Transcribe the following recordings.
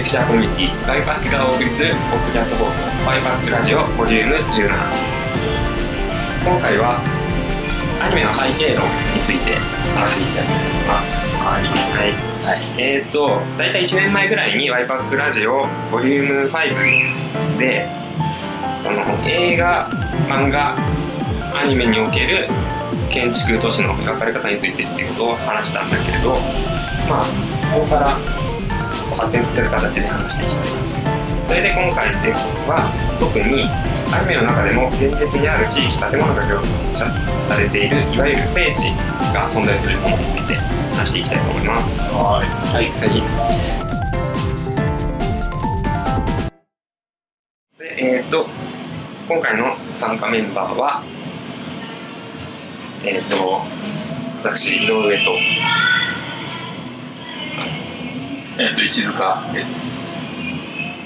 アーキテクチャコミュニティワイパックがお送りするポッドキャスト放送ワイパックラジオボリューム17今回はアニメの背景論について話していきたいと思いますはい、はいえっ、ー、と大体1年前ぐらいにワイパックラジオボリューム5でその映画漫画アニメにおける建築都市の描かれ方についてっていうことを話したんだけれどまあここから発展させる形で話していきたいそれで今回では特にアニメの中でも現実にある地域建物が描写されている。いわゆる聖地が存在するものについて話していきたいと思います。はい。はい、はいでえっ、ー、と今回の参加メンバーはえっ、ー、と私井上とえっ、ー、と石塚です。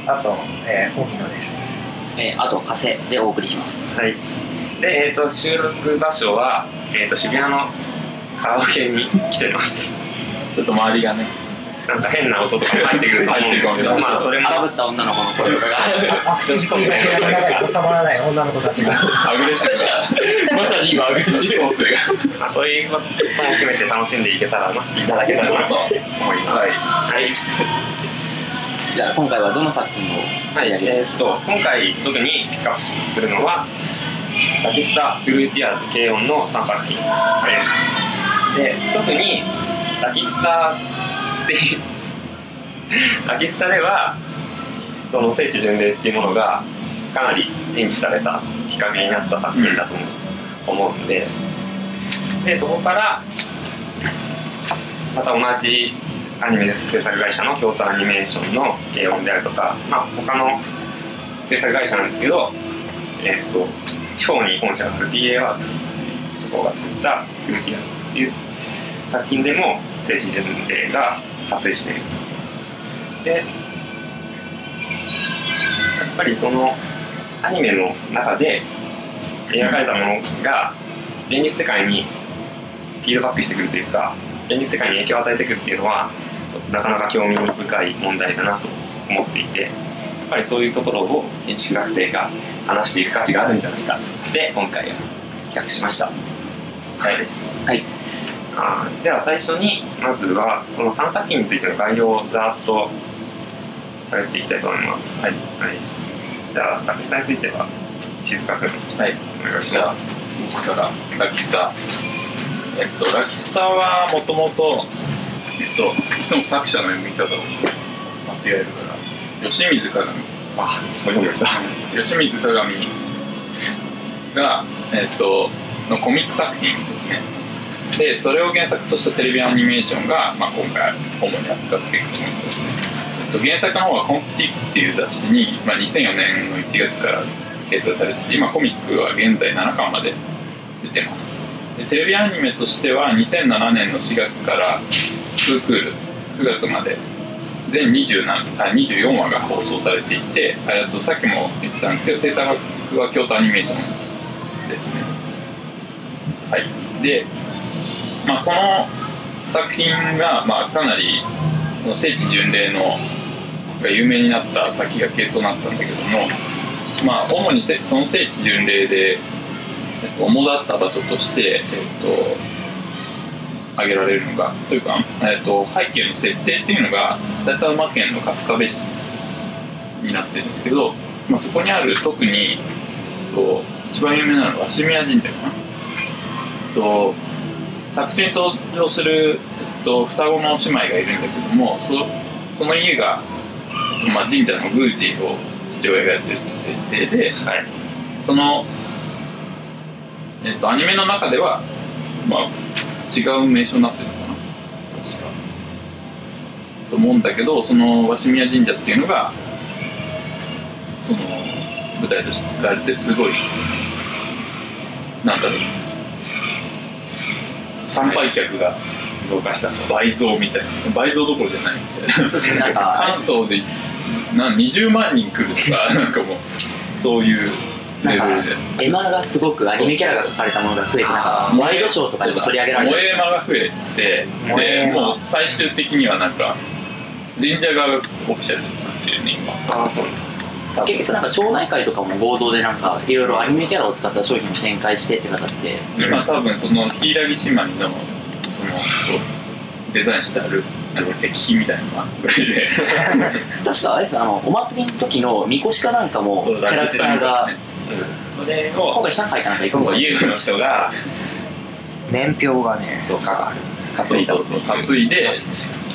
あと、えー、荻野です。えー、あと加瀬でお送りします。はい。で、えーと、収録場所は、えーと、渋谷のカラオケに来てます。ちょっと周りがねなんか変な音とか入ってくると思うんですけど。まあそれも。かぶった女の子の声とかが。アクティビティが部屋の中に収まらない女の子たちが。アグレッシブなまさに今アグレッシブ構成が。まあそういうことも含めて楽しんでいけたらな。いただけたらなと思います。はい、はい、じゃあ今回はどの作品をはい。えー、っと今回特にピックアップするのはラキスタ・トゥルーティアーズ・軽音の3作品です。で特にラキスタっていう。ラキスタではその聖地巡礼っていうものがかなり認知されたきっかけになった作品だと思うんで。でそこからまた同じアニメ制作会社の京都アニメーションの軽音であるとか、まあ、他の制作会社なんですけど、えーと、地方に本社がある PA ワークスっていうところが作った「ルーティアンズ」っていう作品でも聖地巡礼が発生して。いると。でやっぱりそのアニメの中で描かれたものが現実世界にフィードバックしてくるというか現実世界に影響を与えていくっていうのはなかなか興味深い問題だなと思っていてやっぱりそういうところを建築学生が話していく価値があるんじゃないか。で今回は企画しました。はい、はい。あでは最初にまずはその3作品についての概要をざっと喋っていきたいと思います。はい、はい、じゃあラキスタについては静香君はい。お願いします。僕から。ラキスタ。えっとラキスタはもともとえっといつも作者の読み方を間違えるから。吉水鏡。あそういうのだ 吉水鏡がえっとのコミック作品ですねでそれを原作としたテレビアニメーションが、まあ、今回主に扱っていくものですね。原作の方は「コンプティック」っていう雑誌に、まあ、2004年の1月から掲載されてて今コミックは現在7巻まで出てます。でテレビアニメとしては2007年の4月から2クール9月まで全27あ24話が放送されていてとさっきも言ってたんですけど制作は京都アニメーションですね。はい。でまあ、この作品が、まあ、かなり聖地巡礼のが有名になった先駆けとなったんだけども、まあ、主にその聖地巡礼で、えっと、主だった場所として、えっと、挙げられるのがというか、えっと、背景の設定っていうのが埼玉県の春日部市になってるんですけど、まあ、そこにある特に、えっと、一番有名なのは鷲宮神社かな。えっと作中に登場する、えっと、双子の姉妹がいるんだけどもそその家が、まあ、神社の宮司を父親がやってるって設定で、はい、その、えっと、アニメの中では、まあ、違う名称になってるのかな確か。と思うんだけどその鷲宮神社っていうのがその舞台として使われてすごいなんだろう参拝客が増加した倍増みたいな。倍増どころじゃないみたいな。関東でな20万人来るとかなんかもうそういうレベルで。エマがすごくアニメキャラが描かれたものが増えてなんかワイドショーとかでも取り上げられて萌えエマが増えてでもう最終的にはなんか神社側がオフィシャルで作ってるね今。ああそうなんだ結局なんか町内会とかも合同でなんかいろいろアニメキャラを使った商品を展開してって形で。今多分その柊姉妹のそのデザインしてあるなんか石碑みたいなのがぐらいで確かあれです。あのお祭りの時のみこしかなんかもキャラクターがうん。それ今を回上海かなんか行くんです有志の人が年表がねそうか担いだ。そうそう担いで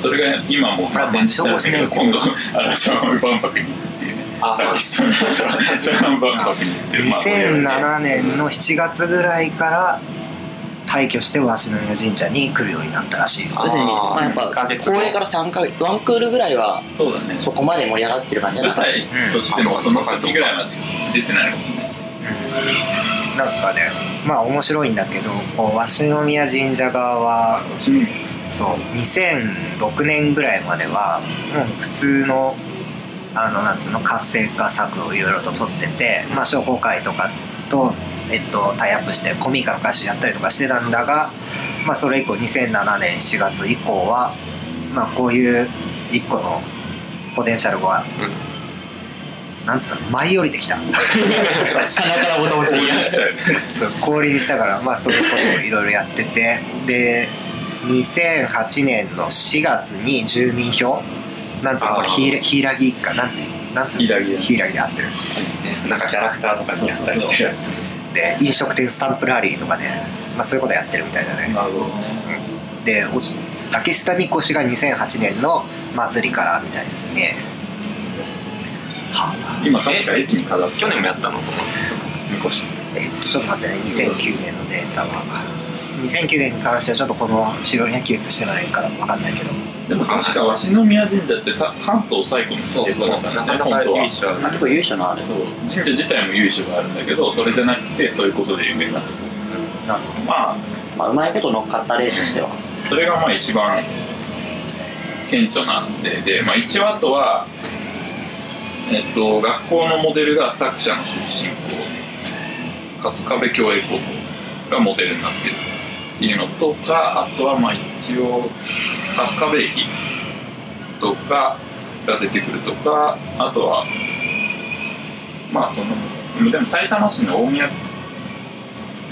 それが今もうまあ展示してるんだけど今度ま嵐山万博にあそうアーティストの人が嵐山万博に行ってまあそれをね2007年の7月ぐらいから退去して鷲宮神社に来るようになったらしいです。あ要するに、まあ、やっぱ公演から3ヶ月ワンクールぐらいはそうだね。そこまで盛り上がってる感じじゃな舞かった台としてもその時ぐらいまでしか出てないのかもね。なんかねまあ面白いんだけどこう鷲宮神社側はそう2006年ぐらいまではもう普通のあのなんつうの活性化策をいろいろと取ってて、まあ、商工会とかと、えっと、タイアップしてコミカの歌詞やったりとかしてたんだが、まあ、それ以降2007年7月以降は、まあ、こういう一個のポテンシャルが、なんつうの舞い降りてきた。鼻からボタン押して応援した そう降臨したから、まあ、そういうことをいろいろやってて。で2008年の4月に住民票なんつうのこれあーひいらひいらぎかなんてなんつうのひいらぎひいらぎで合ってる。ねなんかキャラクターとかにやったりしてる。で飲食店スタンプラリーとかね、まあ、そういうことやってるみたいだね。なるほど。ねでお竹下みこしが2008年の祭りからみたいですね。はあ。今確か駅に飾って去年もやったのそのみこしえっとちょっと待ってね。2009年のデータは2009年に関してはちょっとこの資料には記述してないから分かんないけど。でも確か鷲宮神社ってさ関東最古のそうそうなんだなかなかね本当は。結構由緒のあるそう。神社自体も由緒があるんだけどそれじゃなくてそういうことで有名になったなるほどまあ。まあ、うまいこと乗っかった例としては。それがまあ一番顕著なんでで、まあ、一応あとは、えっと、学校のモデルが作者の出身校。春日部共栄高校がモデルになってる。っていうのとかあとはまあ一応春日部駅とかが出てくるとかあとはまあそのでも埼玉市の大宮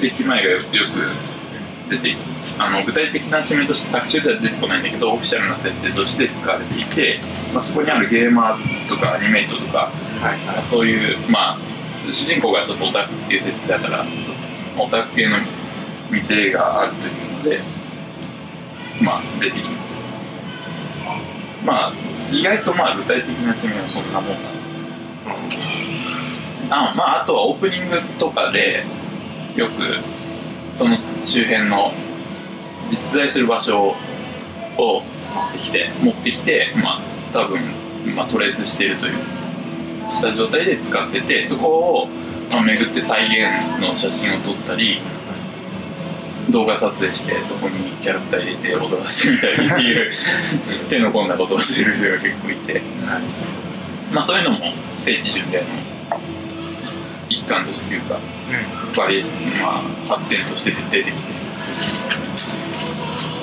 駅前がよく出てきあの具体的な地名として作中では出てこないんだけどオフィシャルな設定として使われていて、まあ、そこにあるゲーマーとかアニメイトとかはいはい。そういうまあ主人公がちょっとオタクっていう設定だからオタク系の店があるというのでまあ出てきます。まあ意外とまあ具体的な地名はそんなもんなあまああとはオープニングとかでよくその周辺の実在する場所を持ってきて持ってきてまあ多分、まあ、トレースしているというした状態で使っててそこを、まあ、巡って再現の写真を撮ったり動画撮影してそこにキャラクター入れて踊らせてみたりっていう 手の込んだことをしてる人が結構いて、まあそういうのも聖地巡礼の一環というかバリエまあ発展として出てきて。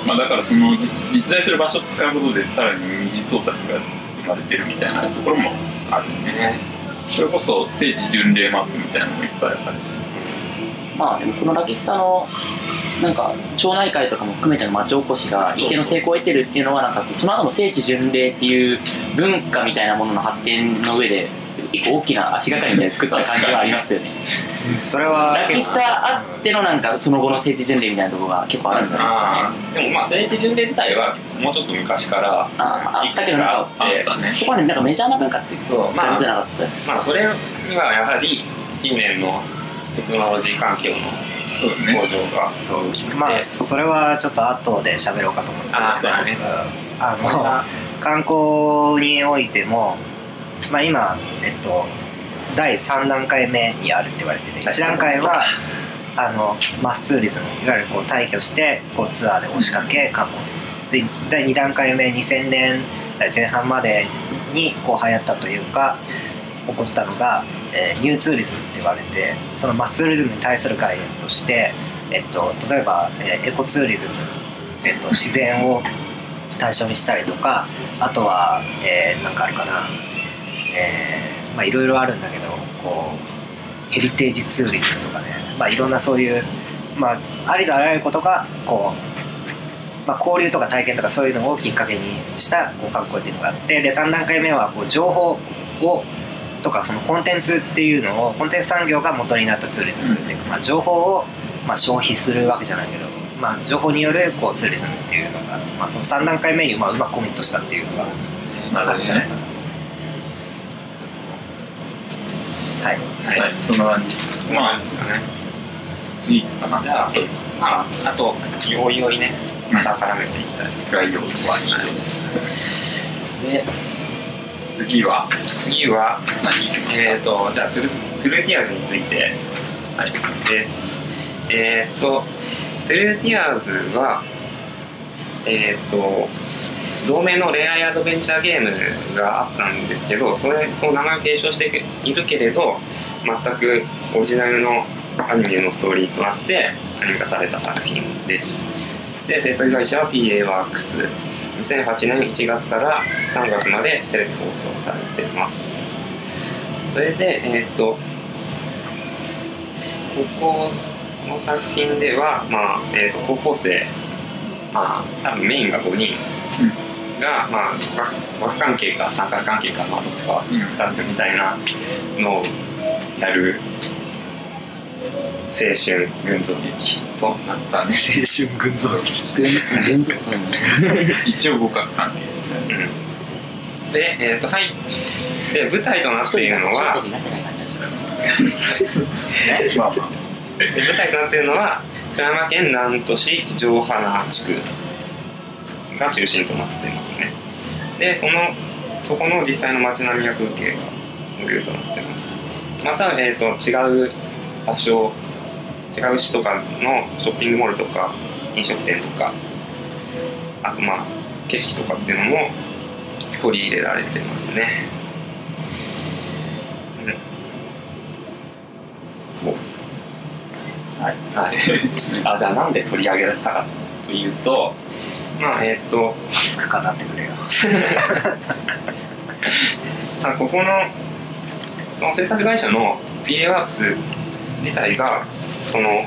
まあだからその実実在する場所を使うことでさらに二次創作が生まれてるみたいなところもあるね。それこそ聖地巡礼マップみたいなのもいっぱいあるしまあでもこのラキスタのなんか町内会とかも含めての町おこしが一定の成功を得てるっていうのはなんかその後の聖地巡礼っていう文化みたいなものの発展の上で一個大きな足がかりみたいに作った感じはありますよね。それはラキスタあってのなんかその後の聖地巡礼みたいなところが結構あるんじゃないですかねでもまあ聖地巡礼自体はもうちょっと昔からああったけどなんかあったねそこはねなんかメジャーな文化ってそうまあ感じじゃなかったですまあそれにはやはり近年のテクノロジー環境のそうだね。向上が。そう大きく。て、まあそれはちょっと後で喋ろうかと思うんです。けどあーそうだね。うん。あの観光においてもまあ今えっと第3段階目にあるって言われてて1段階はあのマスツーリズムいわゆるこう退去してこうツアーで押しかけ観光するで第2段階目2000年代前半までにこう流行ったというか起こったのが、えーニューツーリズムって言われてそのマツーリズムに対する概念として、えっと、例えば、えーエコツーリズム、えっと、自然を対象にしたりとかあとは、えー、かあるかな。えまあいろいろあるんだけどこうヘリテージツーリズムとかね、まあ、いろんなそういう、まあ、ありとあらゆることがこう、まあ、交流とか体験とかそういうのをきっかけにしたこう観光っていうのがあってで3段階目はこう情報をとかそのコンテンツっていうのをコンテンツ産業が元になったツーリズムっていうか、まあ、情報をまあ消費するわけじゃないけど、まあ、情報によるこうツーリズムっていうのが、まあ、その3段階目にまあうまくコミットしたっていうのがあるんじゃない。かなと。はい、はい、そんな感じ。まあですかね。次かな。じゃあまああとおいおいね。また絡めていきたい、概要は以上です。で次は？次は何？えー、とじゃあトゥル true tears について、はい、です。えっ、と true tears はえっ、と同名の恋愛アドベンチャーゲームがあったんですけどそれその名前を継承しているけれど全くオリジナルのアニメのストーリーとなってアニメ化された作品です。で制作会社は PA ワークス。2008年1月から3月までテレビ放送されています。それでえーっとこここの作品では、まあえーっと高校生まあ多分メインが5人が、まあ、枠枠関係か三角関係か、まあ、どっちかうん。つかずくみたいなのをやる青春群像劇となったんです青春群像劇軍軍属一応互角関係うんで、えっ、と、はい。で、舞台となっているのは、舞台となっているのは、富山県南砺市城原地区が中心となっていますね。で、その、そこの実際の街並みや風景がモデルとなっています。また、えっ、と、違う場所、違う市とかのショッピングモールとか、飲食店とか、あとまあ、景色とかっていうのも取り入れられてますね。うん。そう。はいはい。あ、じゃあなんで取り上げたかというと、まあ、えっ、と、熱く語ってくれよ あここの、その制作会社の PA ワークス自体が、その、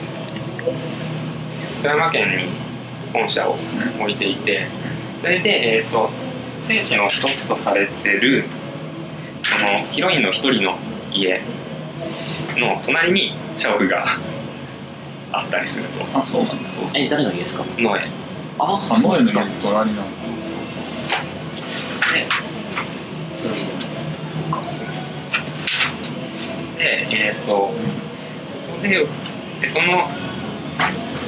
富山県に本社を置いていて、それで、えっ、と、聖地の一つとされてる、あの、ヒロインの一人の家の隣に社屋が あったりすると。あそうなんだそうそう。え誰の家ですか？の絵。ああノエルのか隣なんですそうそうそう。で、そっかで、えっ、と、そこで、でその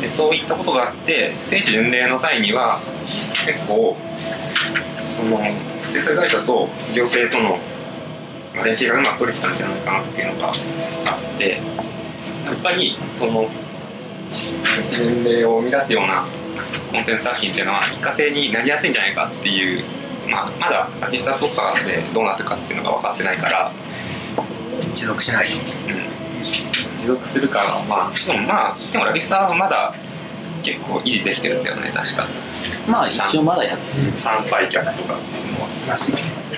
で、そういったことがあって、聖地巡礼の際には、結構、その、制作会社と行政とのまあ連携がうまく取れてたんじゃないかなっていうのがあって、やっぱり、その、聖地巡礼を生み出すようなコンテンツ作品っていうのは、一過性になりやすいんじゃないかっていう、まあ、まだラキスタとかでどうなってるかっていうのが分かってないから、持続しないと。うん持続するかはまあでもまあでもラビスタはまだ結構維持できてるんだよね確か。まあ一応まだやってる参拝客とか。っていうのはなし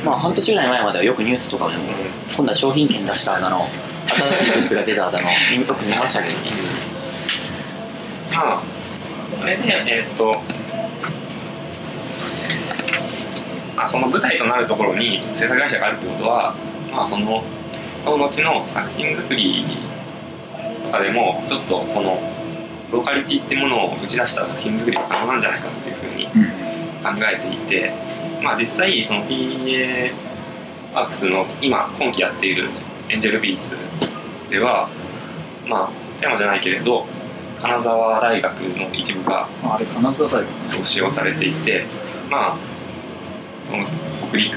まあ半年ぐらい前まではよくニュースとかでも今度は商品券出しただの新しいグッズが出ただのよく見ましたけどね。まあそれでえーっとあその舞台となるところに制作会社があるってことはまあそのその後の作品作りとかでもちょっとそのローカリティってものを打ち出した作品作りが可能なんじゃないかっていうふうにうん。考えていて、まあ、実際その PA ワークスの今今期やっているエンジェルビーツではまあテーマじゃないけれど金沢大学の一部があれ金沢大学。そう使用されていてまあその北陸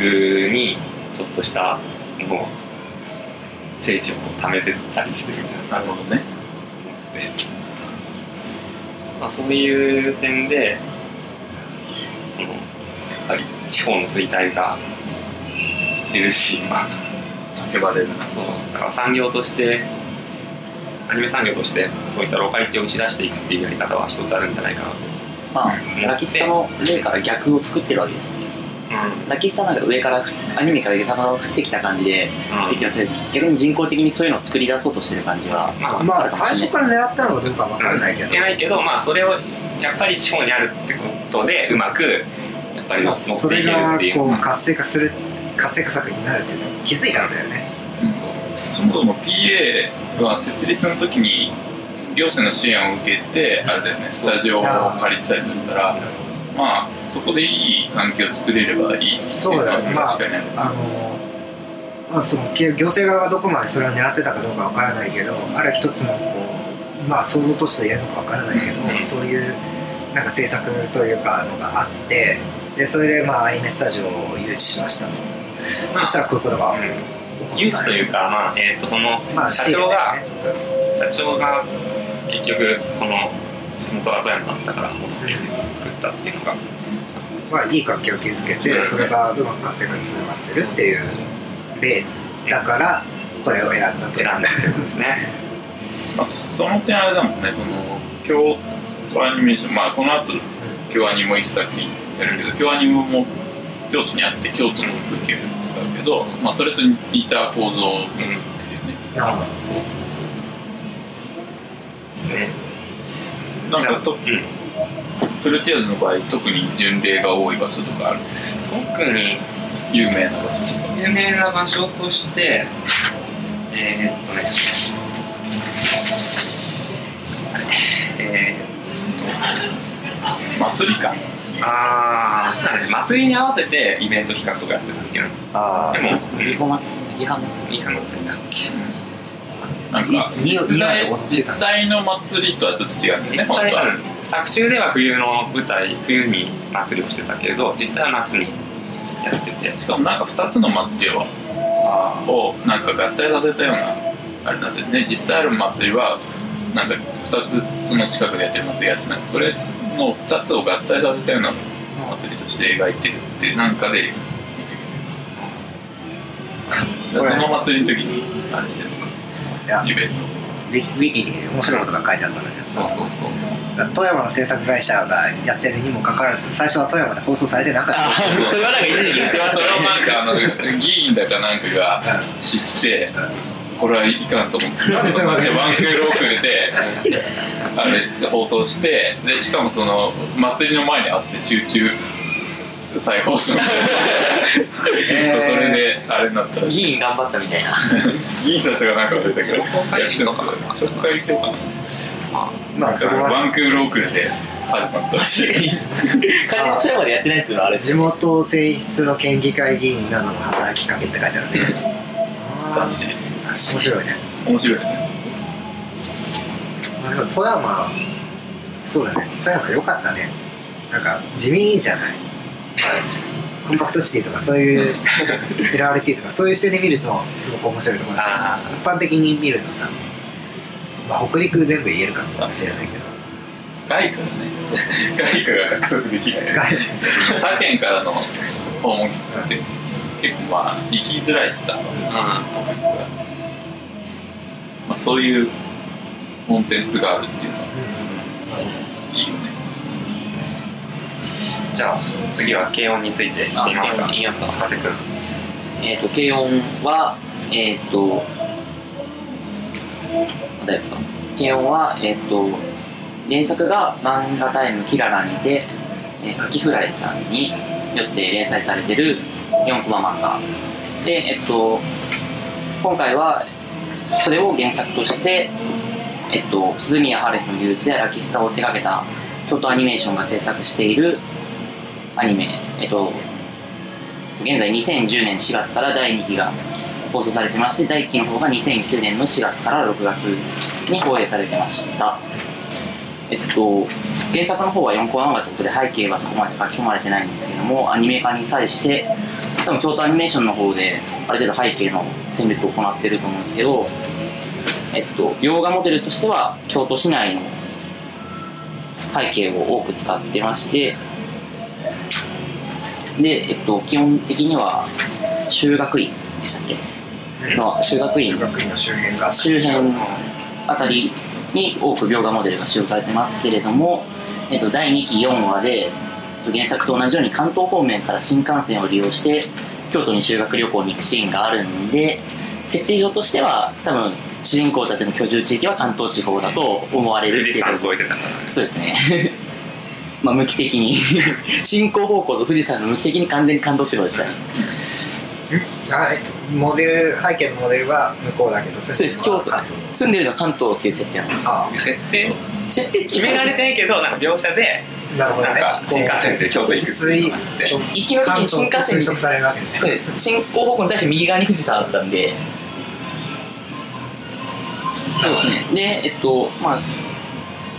にちょっとしたもう聖地を貯めてたりしてるんじゃないかな。なるほどね。と思って、まあ、そういう点でそのやっぱり地方の衰退が著しい、まあ、叫ばれる。なそう。だから産業としてアニメ産業としてそういったローカリティを打ち出していくっていうやり方は一つあるんじゃないかなと。まあうんラキスタの例から逆を作ってるわけですよねうんラキスタなんか上からふアニメから頭を降ってきた感じでうん。言ってますけど逆に人工的にそういうのを作り出そうとしてる感じは。まあまあ最初から狙ったのかどうかわからないけど。いけないけどまあそれをやっぱり地方にあるってことでうまくやっぱり乗まあっていけるそれがっていうこう活性化する活性化策になるっていうのに気づいたん。だよねそう。そもそも PA は設立の時に行政の支援を受けてあれだよねスタジオを借りてたりだったらまあそこでいい環境を作れればいいそうだねのは確かにある。あのまあその行政側がどこまでそれを狙ってたかどうかわからないけどある一つのこうまあ想像として言えるのかわからないけど、うん。そういうなんか政策というかのがあってでそれでまあアニメスタジオを誘致しましたと、まあそしたらこういうことがうん。誘致というかまあえっとそのまあ社長がね社長が結局その地元が富山だったからもうそれで作ったっていうのが。まあいい関係を築けてそれがうまく活性化につながってるっていう例だからこれを選んだと。選んだってことですね。まあ、その点あれだもんねその京都アニメーションまあこの後京アニも一作品やる。けど京アニもも京都にあって京都の風景を使うけど、まあ、それと似た構造を持ってるよね、あそうそうそう。ですねなんかとうんトルティアーズの場合特に巡礼が多い場所とかある特に有名な場所。とか有名な場所としてえー、っとねあれえ祭りかー、ああそうだね。祭りに合わせてイベント企画とかやってたんだけどあでも岐阜祭り。岐阜祭りいい祭りだっけなんか実際実際の祭りとはちょっと違うんだよね本当は。うん。作中では冬の舞台冬に祭りをしてたけれど実際は夏にやってて。しかもなんか2つの祭りをあをなんか合体させたようなあれなんでね実際ある祭りはなんか2つその近くでやってる祭りやってないそれの2つを合体させたような祭りとして描いてるってなんかで見てるんですよその祭りの時にあれしてる。いやイベント。ウィキウィキに面白いことが書いてあったんだけどそうさそうそう。富山の制作会社がやってるにもかかわらず最初は富山で放送されてなかった。あ それはなんか一時期言ってましそれをなんかあの議員だかなんかが知ってこれはいかんと思って。ワンクール遅れで あれ放送してでしかもその祭りの前に合わせて集中再放送。みたいなへー。それであれになったら議員頑張ったみたいな。議員たちがなんか忘れたけど商工会議所かな。紹介教かななんかまあそこは。ワンクール遅れで始まったらしい。完全に富山でやってないっていうのはあれです地元選出の県議会議員などの働きかけって書いてあるね。らしい面白いね。面白いね。まあでも富山そうだね。富山良かったね。なんか地味じゃない？コンパクトシティとかそういう LRT とかそういう視点で見るとすごく面白いところだあ一般的に見るとさ、まあ、北陸全部言えるかもしれないけど。外貨がね。外貨が獲得できない。外他県からの訪問客って結構まあ行きづらいってたの。あまあ、そういうコンテンツがあるっていうのはいいよねじゃあ次は軽音についていってみますか。あいきますか。博士君えっ、と軽音はえっ、と誰か軽音はえっ、と原作が漫画タイムキララにて、えー、カキフライさんによって連載されてる4コマ漫画。でえっ、と今回はそれを原作としてえっと、鈴宮春日の憂鬱やラキスタを手掛けた京都アニメーションが制作しているアニメ、えっと、現在2010年4月から第2期が放送されてまして第1期の方が2009年の4月から6月に放映されてました。えっと原作の方は4コマ漫画ということで背景はそこまで書き込まれてないんですけどもアニメ化に際して多分京都アニメーションの方である程度背景の選別を行ってると思うんですけどえっと描画モデルとしては京都市内の背景を多く使ってましてで、えっと、基本的には修学院でしたっけ？の修学院。周辺が。周辺あたりに多く描画モデルが使用されてますけれども、えっと、第2期4話でえっと原作と同じように関東方面から新幹線を利用して京都に修学旅行に行くシーンがあるんで設定上としては多分主人公たちの居住地域は関東地方だと思われるっていう。そうですね まあ向き的に。進行方向と富士山の向き的に完全に関東地方でしたね。はいモデル背景のモデルは向こうだけどそうです。京都。住んでるのは関東っていう設定なんです。あ設定？設定決められてないけどなんか描写であなるほどね。なんか新幹線で京都行く行きの時に新幹線に進行方向に対して右側に富士山あったんで。そうですね。でえっとまあ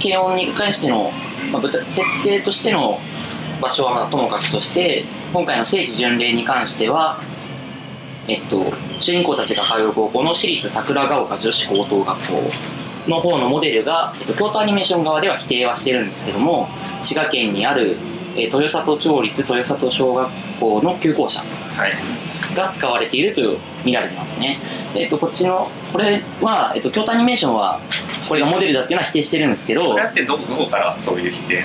軽音に関しての、まあ、設定としての場所はまあともかくとして今回の聖地巡礼に関してはえっと主人公たちが通う高校の私立桜ヶ丘女子高等学校の方のモデルが、えっと、京都アニメーション側では否定はしてるんですけども滋賀県にある、えー豊里町立豊里小学校の旧校舎はいが使われていると見られてますね。でえっと、こっちの、これは、えっと、京都アニメーションは、これがモデルだっていうのは否定してるんですけどそれ、ってどどこからそういう否定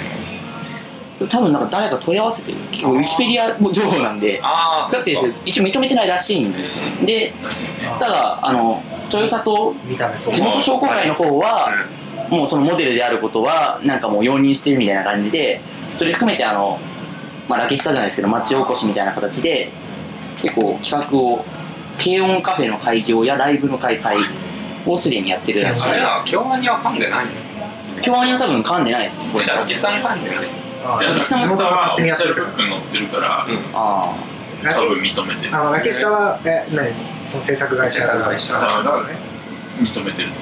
の？多分なんか誰か問い合わせてる。結構ウィキペディア情報なんで、ああだって一応認めてないらしいんですよ。で、ただ、あの、豊里地元商工会の方は、もうそのモデルであることは、なんかもう容認してるみたいな感じで、それ含めてあの、まあ、ラキスタじゃないですけど、町おこしみたいな形で、結構企画を、軽音カフェの開業やライブの開催をすでにやってるらしい。あじでゃあ京アニは噛んでないの？す。共演は多分噛んでないですね、これ。じゃあさん噛んでない。ああいやラキスタも勝手にやってるってブック載ってるからうん。あラキ多分認めてる。あのラキスタはえ何？その制作会社会社あなるほどね認めてると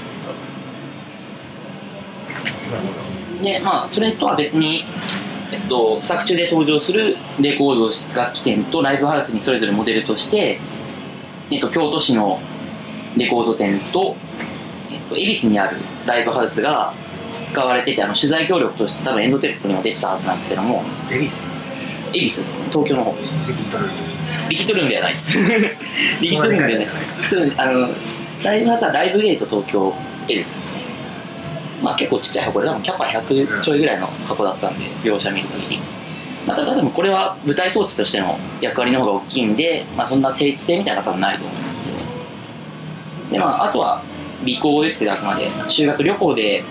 なるほあ。で、まあ、それとは別に、えっと、作中で登場するレコード楽器店とライブハウスにそれぞれモデルとして、えっと、京都市のレコード店と、えっと、恵比寿にあるライブハウスが使われてて、あの、取材協力として多分エンドテレップにも出てたはずなんですけども、どデビス恵比寿ですね、東京の方です。リキッドルームリキッドルームではないです。リキッドルームではない です。そうあの、ライブハウスはライブゲート東京恵比寿ですね。まあ結構ちっちゃい箱で、多分キャパ100ちょいぐらいの箱だったんで、描写見るときに。まあ、ただ多分これは舞台装置としての役割の方が大きいんで、まあそんな聖地性みたいなのは多分ないと思いますけど。で、まああとは、尾行ですけど、あくまで修学旅行で、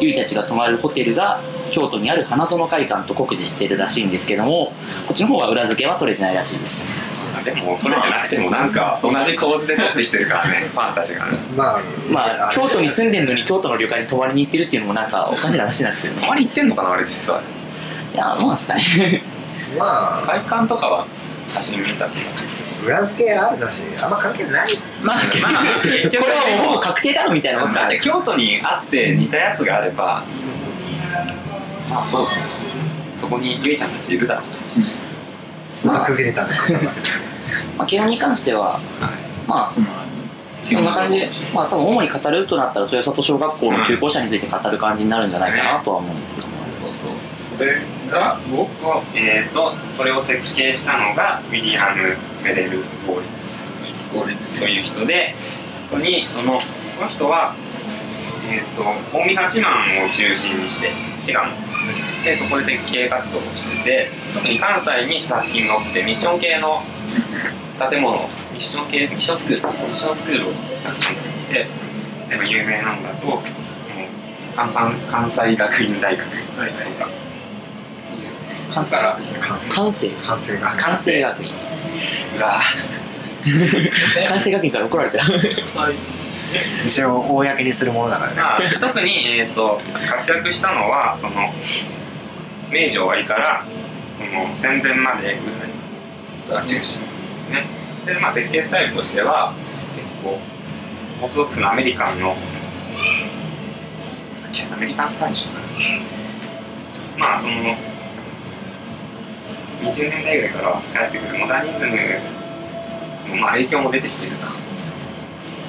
ゆいたちが泊まるホテルが京都にある花園会館と酷似しているらしいんですけども、こっちの方は裏付けは取れてないらしいです。でも取れてなくてもなんか同じ構図で撮ってきてるからねファンたちがねまあまあ、京都に住んでるのに京都の旅館に泊まりに行ってるっていうのもなんかおかしな話なんですけどね。たまに行ってんのかなあれ実はいや、どうなんですかね。まあ外観とかは写真見た気がする裏付けあるなしあんま関係ない。まあ、結局、まあこれはもうほぼ確定だろみたいなもんか。だ京都にあって似たやつがあればまあそうだろうと。そこにゆいちゃんたちいるだろうと。まあクビレターの方なわけですねまあ、慶応に関しては、まあ、そんな感じで、まあ、多分主に語るとなったら、豊里小学校の旧校舎について語る感じになるんじゃないかなとは思うんですけども。そうそうそれが僕はえー、とそれを設計したのがウィリアム・メレル・ゴーリツという人でここにそのこの人は、えー、と近江八幡を中心にして滋賀の。でそこで設計活動をしてて特に関西に作品が多くてミッション系の建物ミッション系ミッションスクールミッションスクールをたくさん作って例えば有名なのだともう関西関西学院大学とか。関西学院完成関西賛成が。関西学院。が。関西学院から怒られちゃう。一応公にするものだからね。まあ、特に、えー、と活躍したのはその明治終わりからその戦前までぐらいが中心。ね。で、まあ、設計スタイルとしては結構オーソドックスなアメリカンのアメリカンスタイリッシュですかねまあその20年代ぐらいから流行ってくるモダニズムの、まあ、影響も出てきてるか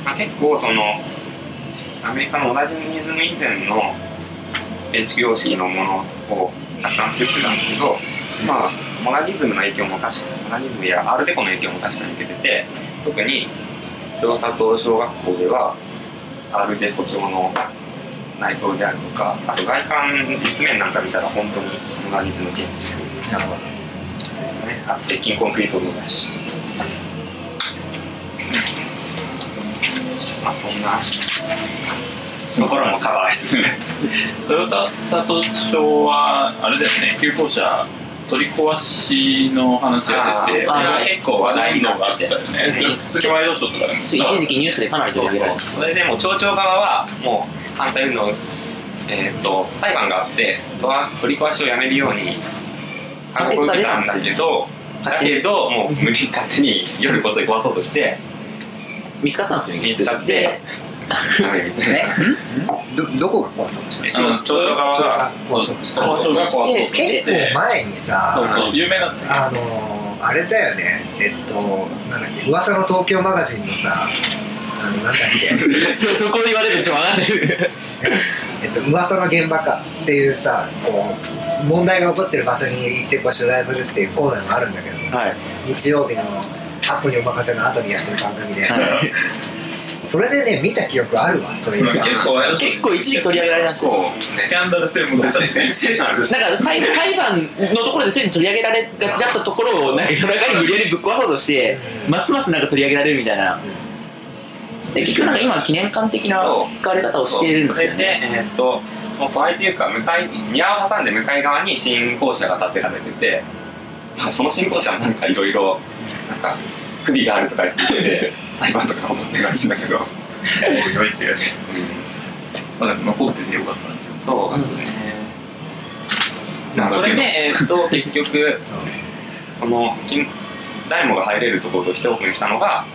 まあ、結構そのアメリカのモダニズム以前の建築様式のものをたくさん作ってたんですけど、まあ、モダニズムの影響も確かにモダニズムやアールデコの影響も確かに受けてて特に豊里小学校ではアールデコ調の内装であるとかあと外観立面なんか見たら本当にモナリズム建築なるほどですねあ鉄筋コンクリート道だし。まあそんなところもカバーしつつ。トヨタ佐藤町はあれだよね急行車取り壊しの話が出て結構話題になってたよね。普通にワイドショーとかでも。一時期ニュースでかなり取り。上げられてそれでも町長側はもう反対運動、えー、と裁判があって取り壊しをやめるように勧告を受けたんだけどだけどもう無理勝手に夜こそ壊そうとして見つかったんですよね見つかって。ダメみたいな。どどこが壊そうとしたその町長側が壊そうとしたそうそうが壊そうとし結て構前にさ有名あのーあれだよね。えっとなんだっけ噂の東京マガジンのさあのなんだっけ。そこで言われるとちょっとわかんない。えっと噂の現場かっていうさこう問題が起こってる場所に行ってこう取材するっていうコーナーがあるんだけどはい。日曜日の「アップにお任せ」の後にやってる番組で。はい。それでね見た記憶あるわそういうの結構結構一時期取り上げられました。スキャンダル性も出たしセンセーショナルなんか裁裁判のところですでに取り上げられがちだったところをなんか夜中に無理やりぶっ壊そうとしてますますなんか取り上げられるみたいな。で結局なんか今は記念館的な使われ方をしているんですよそれで、ねえーっとその隣というか向かい庭を挟んで向かい側に新校舎が建てられてて、まあ、その新校舎もなんかいろいろなんか不備があるとか言ってて裁判とか思ってるらしいんだけど、おいおいってまだ残っててよかったなってそう、うんまあそれで、えーっと結局その金誰もが入れるところとしてオープンしたのが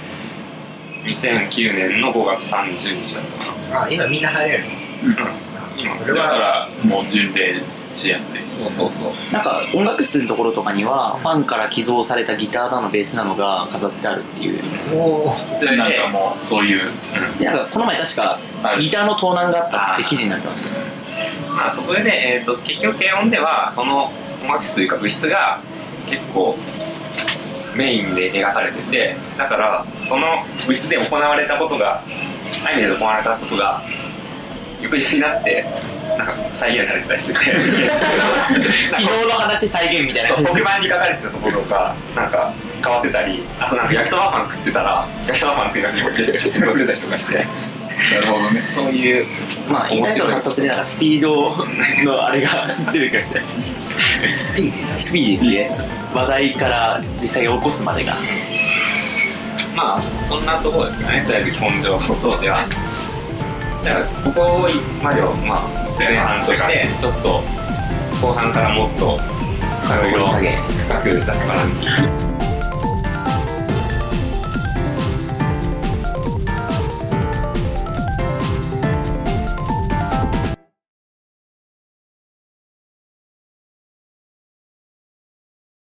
2009年の5月30日だったかあ今みんな入れるうんそれだかはらもう巡礼しやすいそうそうそう。なんか音楽室のところとかにはファンから寄贈されたギターだのベースなのが飾ってあるっていう。おーでなんかもうそういうでなんかこの前確かギターの盗難があったっつって記事になってましたよ。まあそこで、えー、と結局軽音ではその音楽室というか物質が結構メインで描かれててだからその物質で行われたことがアニメで行われたことが翌日になってなんか再現されてたりする昨日の話再現みたいな。そう黒板に書かれてたところがなんか変わってたりあとなんか焼きそばパン食ってたら焼きそばパン次の日に置いて写真撮ってたりとかして。なるほどね。そういうまあインターネットの発達でなんかスピードのあれが 出てきましたねスピーディーな。スピーディーですね。話題から実際に起こすまでが。まあそんなところですかね。とりあえず基本情報としてはだからここまでをまあ前半としてちょっと後半からもっといろいろ深くざっくばらんに